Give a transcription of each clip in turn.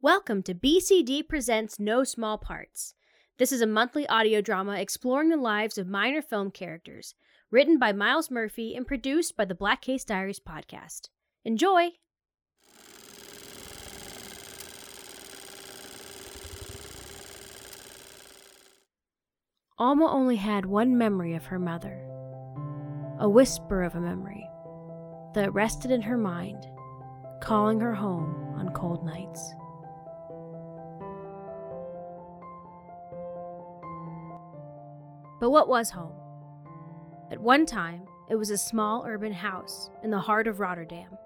Welcome to BCD Presents No Small Parts. This is a monthly audio drama exploring the lives of minor film characters, written by Miles Murphy and produced by the Black Case Diaries podcast. Enjoy! Alma only had one memory of her mother, a whisper of a memory that rested in her mind, calling her home on cold nights. But what was home? At one time, it was a small urban house in the heart of Rotterdam.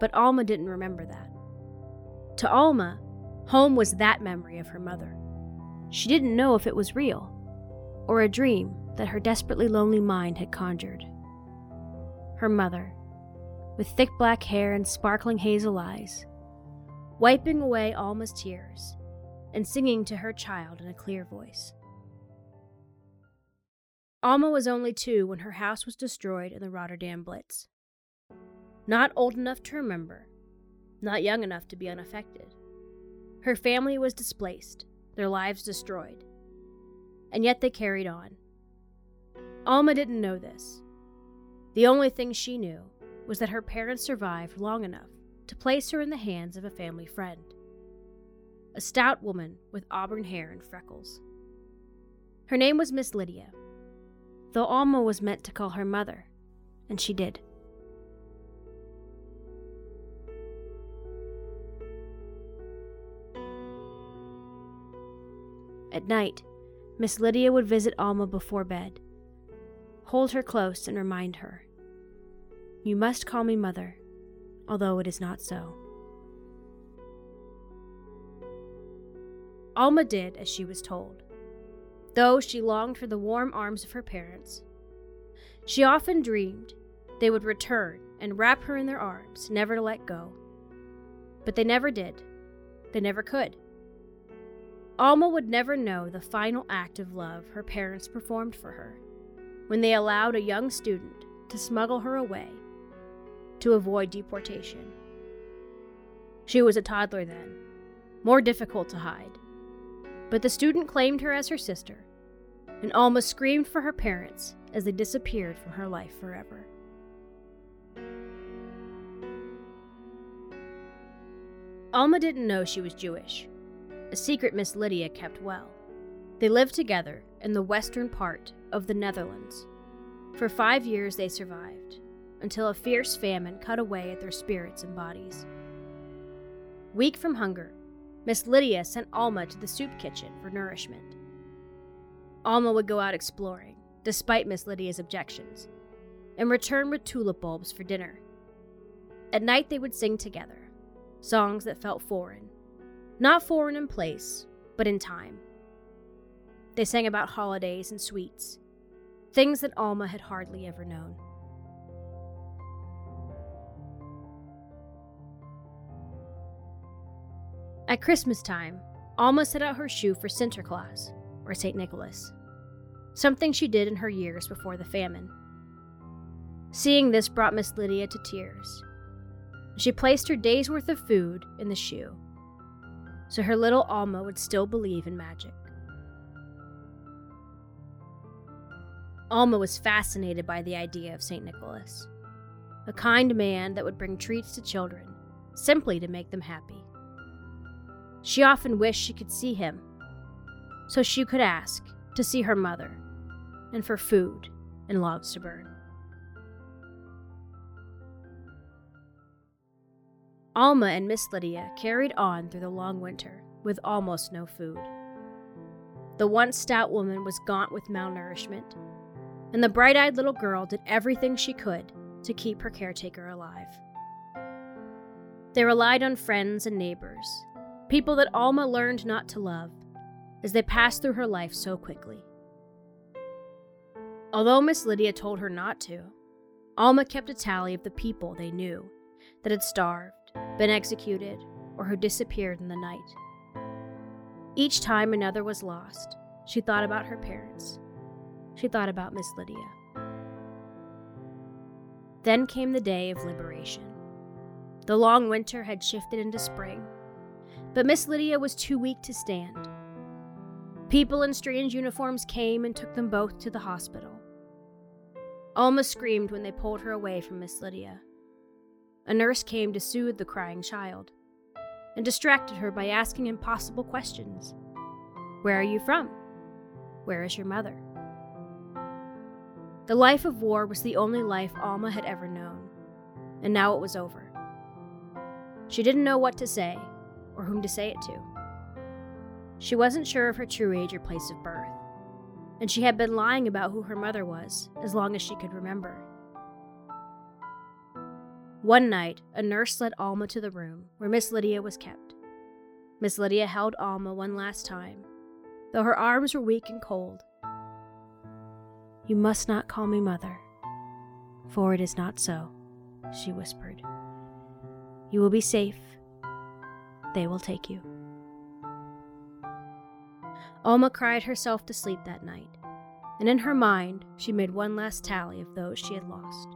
But Alma didn't remember that. To Alma, home was that memory of her mother. She didn't know if it was real or a dream that her desperately lonely mind had conjured. Her mother, with thick black hair and sparkling hazel eyes, wiping away Alma's tears and singing to her child in a clear voice. Alma was only two when her house was destroyed in the Rotterdam Blitz. Not old enough to remember, not young enough to be unaffected. Her family was displaced, their lives destroyed. And yet they carried on. Alma didn't know this. The only thing she knew was that her parents survived long enough to place her in the hands of a family friend a stout woman with auburn hair and freckles. Her name was Miss Lydia though Alma was meant to call her mother, and she did. At night, Miss Lydia would visit Alma before bed, hold her close, and remind her, You must call me mother, although it is not so. Alma did as she was told though she longed for the warm arms of her parents. She often dreamed they would return and wrap her in their arms, never to let go. But they never did. They never could. Alma would never know the final act of love her parents performed for her when they allowed a young student to smuggle her away to avoid deportation. She was a toddler then, more difficult to hide but the student claimed her as her sister, and Alma screamed for her parents as they disappeared from her life forever. Alma didn't know she was Jewish, a secret Miss Lydia kept well. They lived together in the western part of the Netherlands. For five years they survived, until a fierce famine cut away at their spirits and bodies. Weak from hunger, Miss Lydia sent Alma to the soup kitchen for nourishment. Alma would go out exploring, despite Miss Lydia's objections, and return with tulip bulbs for dinner. At night, they would sing together, songs that felt foreign. Not foreign in place, but in time. They sang about holidays and sweets, things that Alma had hardly ever known. At Christmas time, Alma set out her shoe for Sinterklaas, or St. Nicholas, something she did in her years before the famine. Seeing this brought Miss Lydia to tears. She placed her day's worth of food in the shoe, so her little Alma would still believe in magic. Alma was fascinated by the idea of St. Nicholas, a kind man that would bring treats to children simply to make them happy. She often wished she could see him, so she could ask to see her mother, and for food and logs to burn. Alma and Miss Lydia carried on through the long winter with almost no food. The once stout woman was gaunt with malnourishment, and the bright eyed little girl did everything she could to keep her caretaker alive. They relied on friends and neighbors people that Alma learned not to love as they passed through her life so quickly. Although Miss Lydia told her not to, Alma kept a tally of the people they knew that had starved, been executed, or who disappeared in the night. Each time another was lost, she thought about her parents. She thought about Miss Lydia. Then came the day of liberation. The long winter had shifted into spring, but Miss Lydia was too weak to stand. People in strange uniforms came and took them both to the hospital. Alma screamed when they pulled her away from Miss Lydia. A nurse came to soothe the crying child and distracted her by asking impossible questions Where are you from? Where is your mother? The life of war was the only life Alma had ever known, and now it was over. She didn't know what to say or whom to say it to. She wasn't sure of her true age or place of birth, and she had been lying about who her mother was as long as she could remember. One night, a nurse led Alma to the room where Miss Lydia was kept. Miss Lydia held Alma one last time, though her arms were weak and cold. You must not call me mother, for it is not so, she whispered. You will be safe. They will take you. Alma cried herself to sleep that night, and in her mind, she made one last tally of those she had lost.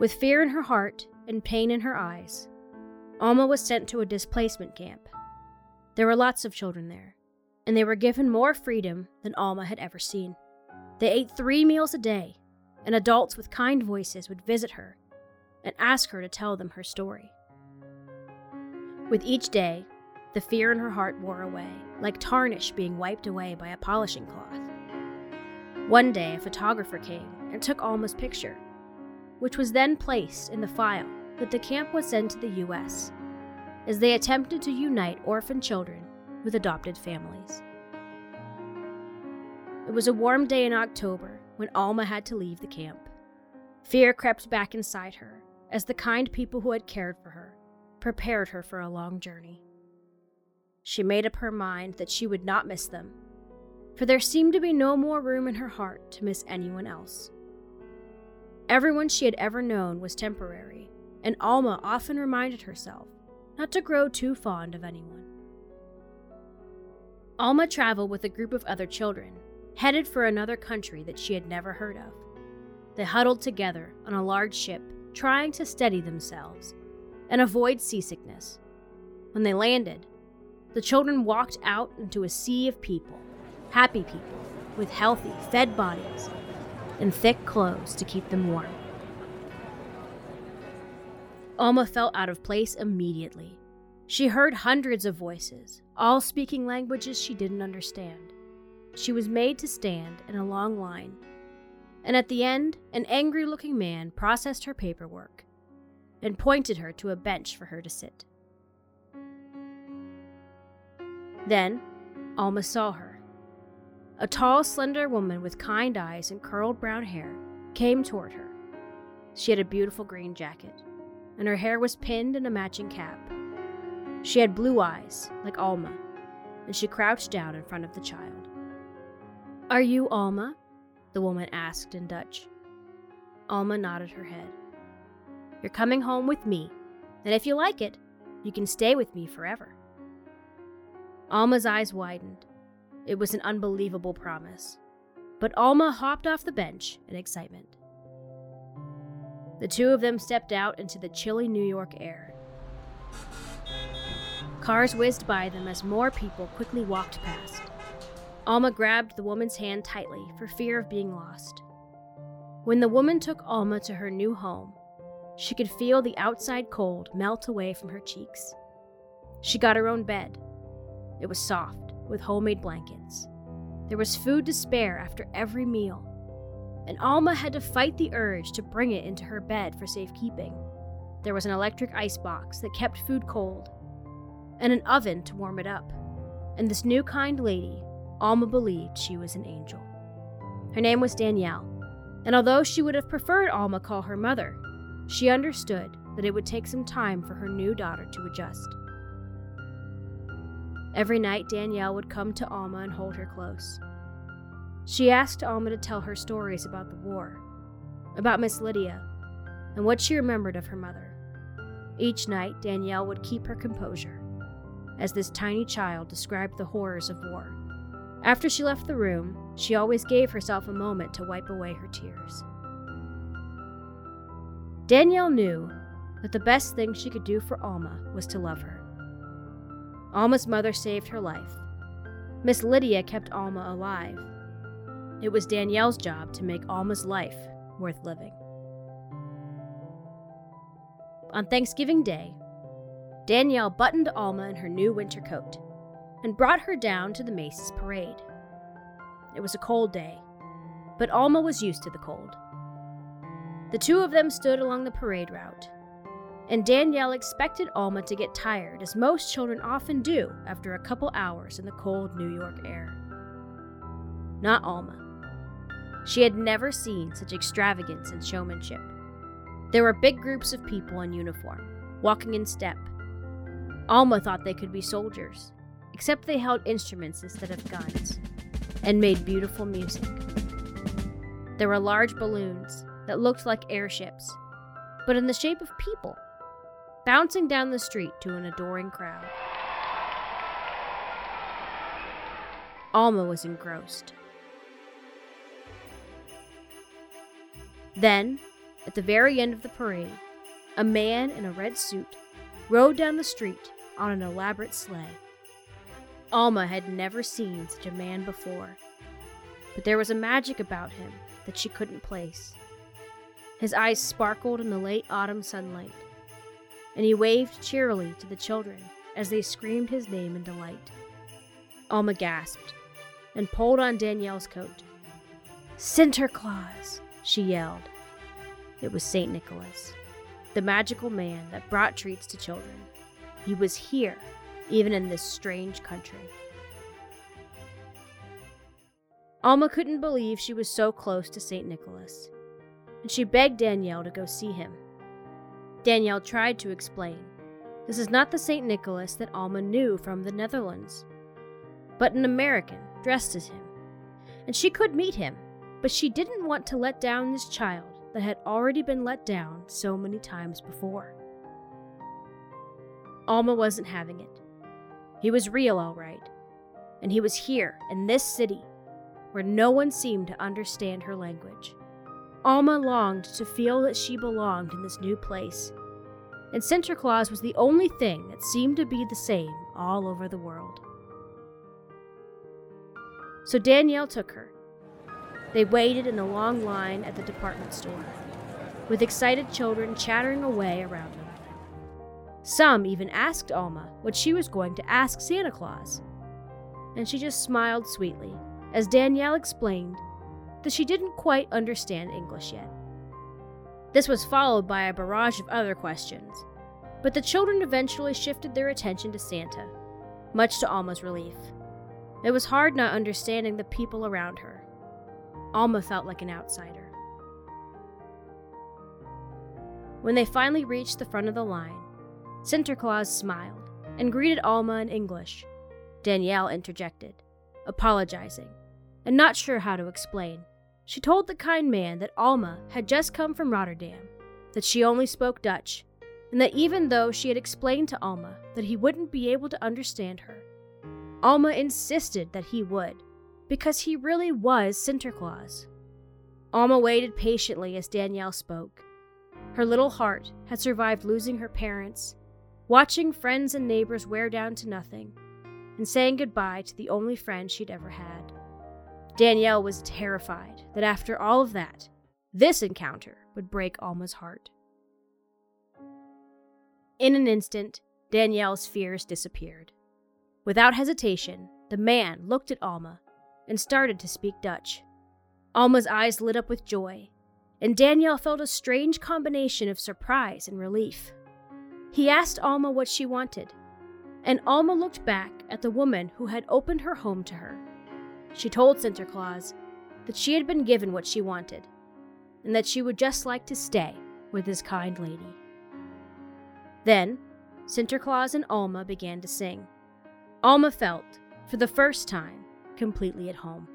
With fear in her heart and pain in her eyes, Alma was sent to a displacement camp. There were lots of children there, and they were given more freedom than Alma had ever seen. They ate three meals a day, and adults with kind voices would visit her and ask her to tell them her story. With each day, the fear in her heart wore away, like tarnish being wiped away by a polishing cloth. One day, a photographer came and took Alma's picture which was then placed in the file that the camp would send to the U.S. as they attempted to unite orphan children with adopted families. It was a warm day in October when Alma had to leave the camp. Fear crept back inside her as the kind people who had cared for her prepared her for a long journey. She made up her mind that she would not miss them, for there seemed to be no more room in her heart to miss anyone else. Everyone she had ever known was temporary, and Alma often reminded herself not to grow too fond of anyone. Alma traveled with a group of other children, headed for another country that she had never heard of. They huddled together on a large ship, trying to steady themselves and avoid seasickness. When they landed, the children walked out into a sea of people, happy people, with healthy, fed bodies and thick clothes to keep them warm. Alma felt out of place immediately. She heard hundreds of voices, all speaking languages she didn't understand. She was made to stand in a long line, and at the end, an angry looking man processed her paperwork and pointed her to a bench for her to sit. Then, Alma saw her. A tall, slender woman with kind eyes and curled brown hair came toward her. She had a beautiful green jacket, and her hair was pinned in a matching cap. She had blue eyes, like Alma, and she crouched down in front of the child. Are you Alma? The woman asked in Dutch. Alma nodded her head. You're coming home with me, and if you like it, you can stay with me forever. Alma's eyes widened. It was an unbelievable promise. But Alma hopped off the bench in excitement. The two of them stepped out into the chilly New York air. Cars whizzed by them as more people quickly walked past. Alma grabbed the woman's hand tightly for fear of being lost. When the woman took Alma to her new home, she could feel the outside cold melt away from her cheeks. She got her own bed. It was soft with homemade blankets. There was food to spare after every meal, and Alma had to fight the urge to bring it into her bed for safekeeping. There was an electric ice box that kept food cold, and an oven to warm it up. And this new kind lady, Alma believed she was an angel. Her name was Danielle, and although she would have preferred Alma call her mother, she understood that it would take some time for her new daughter to adjust. Every night, Danielle would come to Alma and hold her close. She asked Alma to tell her stories about the war, about Miss Lydia, and what she remembered of her mother. Each night, Danielle would keep her composure as this tiny child described the horrors of war. After she left the room, she always gave herself a moment to wipe away her tears. Danielle knew that the best thing she could do for Alma was to love her. Alma's mother saved her life. Miss Lydia kept Alma alive. It was Danielle's job to make Alma's life worth living. On Thanksgiving Day, Danielle buttoned Alma in her new winter coat and brought her down to the Macy's parade. It was a cold day, but Alma was used to the cold. The two of them stood along the parade route, and Danielle expected Alma to get tired, as most children often do after a couple hours in the cold New York air. Not Alma. She had never seen such extravagance and showmanship. There were big groups of people in uniform, walking in step. Alma thought they could be soldiers, except they held instruments instead of guns, and made beautiful music. There were large balloons that looked like airships, but in the shape of people, bouncing down the street to an adoring crowd. Alma was engrossed. Then, at the very end of the parade, a man in a red suit rode down the street on an elaborate sleigh. Alma had never seen such a man before, but there was a magic about him that she couldn't place. His eyes sparkled in the late autumn sunlight, and he waved cheerily to the children as they screamed his name in delight. Alma gasped and pulled on Danielle's coat. Sinterklaas, she yelled. It was St. Nicholas, the magical man that brought treats to children. He was here, even in this strange country. Alma couldn't believe she was so close to St. Nicholas, and she begged Danielle to go see him. Danielle tried to explain this is not the St. Nicholas that Alma knew from the Netherlands, but an American dressed as him. And she could meet him, but she didn't want to let down this child that had already been let down so many times before. Alma wasn't having it. He was real, all right. And he was here, in this city, where no one seemed to understand her language. Alma longed to feel that she belonged in this new place, and Sinterklaas was the only thing that seemed to be the same all over the world. So Danielle took her. They waited in a long line at the department store, with excited children chattering away around them. Some even asked Alma what she was going to ask Santa Claus, and she just smiled sweetly as Danielle explained that she didn't quite understand English yet. This was followed by a barrage of other questions, but the children eventually shifted their attention to Santa, much to Alma's relief. It was hard not understanding the people around her. Alma felt like an outsider. When they finally reached the front of the line, Sinterklaas smiled and greeted Alma in English. Danielle interjected, apologizing, and not sure how to explain. She told the kind man that Alma had just come from Rotterdam, that she only spoke Dutch, and that even though she had explained to Alma that he wouldn't be able to understand her, Alma insisted that he would, because he really was Sinterklaas. Alma waited patiently as Danielle spoke. Her little heart had survived losing her parents watching friends and neighbors wear down to nothing, and saying goodbye to the only friend she'd ever had. Danielle was terrified that after all of that, this encounter would break Alma's heart. In an instant, Danielle's fears disappeared. Without hesitation, the man looked at Alma and started to speak Dutch. Alma's eyes lit up with joy, and Danielle felt a strange combination of surprise and relief. He asked Alma what she wanted, and Alma looked back at the woman who had opened her home to her. She told Santa Claus that she had been given what she wanted, and that she would just like to stay with this kind lady. Then, Santa Claus and Alma began to sing. Alma felt, for the first time, completely at home.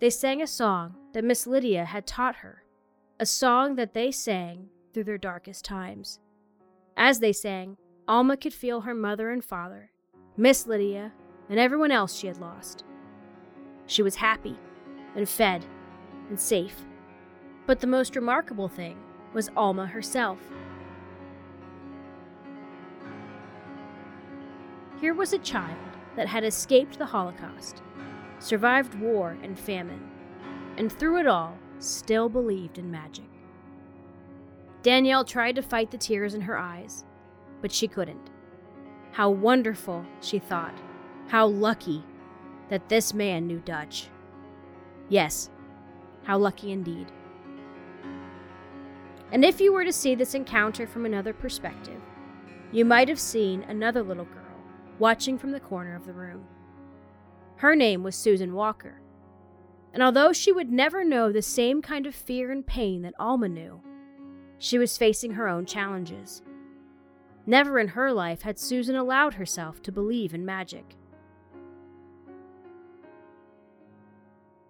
They sang a song that Miss Lydia had taught her, a song that they sang through their darkest times. As they sang, Alma could feel her mother and father, Miss Lydia, and everyone else she had lost. She was happy and fed and safe. But the most remarkable thing was Alma herself. Here was a child that had escaped the Holocaust, survived war and famine, and through it all still believed in magic. Danielle tried to fight the tears in her eyes, but she couldn't. How wonderful, she thought. How lucky that this man knew Dutch. Yes, how lucky indeed. And if you were to see this encounter from another perspective, you might have seen another little girl watching from the corner of the room. Her name was Susan Walker, and although she would never know the same kind of fear and pain that Alma knew, she was facing her own challenges. Never in her life had Susan allowed herself to believe in magic.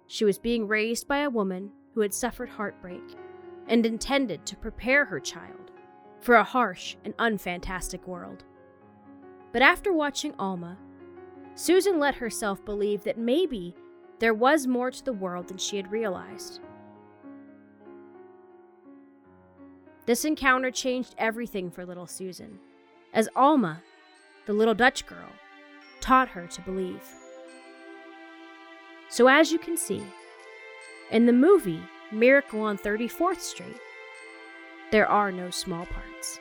She was being raised by a woman who had suffered heartbreak and intended to prepare her child for a harsh and unfantastic world. But after watching Alma, Susan let herself believe that maybe there was more to the world than she had realized. This encounter changed everything for little Susan, as Alma, the little Dutch girl, taught her to believe. So, as you can see, in the movie Miracle on 34th Street, there are no small parts.